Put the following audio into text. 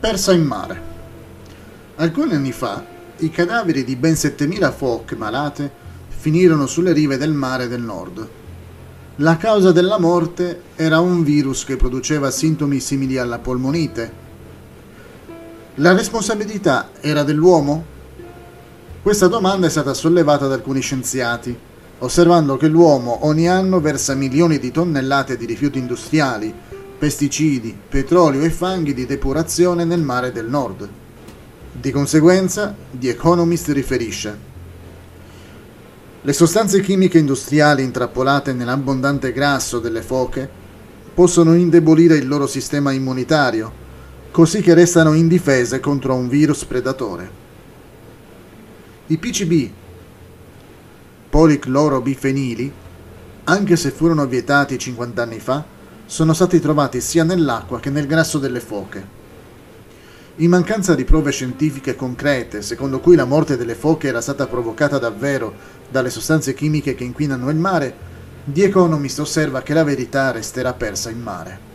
persa in mare. Alcuni anni fa, i cadaveri di ben 7.000 foche malate finirono sulle rive del mare del nord. La causa della morte era un virus che produceva sintomi simili alla polmonite. La responsabilità era dell'uomo? Questa domanda è stata sollevata da alcuni scienziati, osservando che l'uomo ogni anno versa milioni di tonnellate di rifiuti industriali, pesticidi, petrolio e fanghi di depurazione nel mare del nord. Di conseguenza, The Economist riferisce le sostanze chimiche industriali intrappolate nell'abbondante grasso delle foche possono indebolire il loro sistema immunitario, così che restano indifese contro un virus predatore. I PCB, policlorobifenili, anche se furono vietati 50 anni fa, sono stati trovati sia nell'acqua che nel grasso delle foche. In mancanza di prove scientifiche concrete, secondo cui la morte delle foche era stata provocata davvero dalle sostanze chimiche che inquinano il mare, The Economist osserva che la verità resterà persa in mare.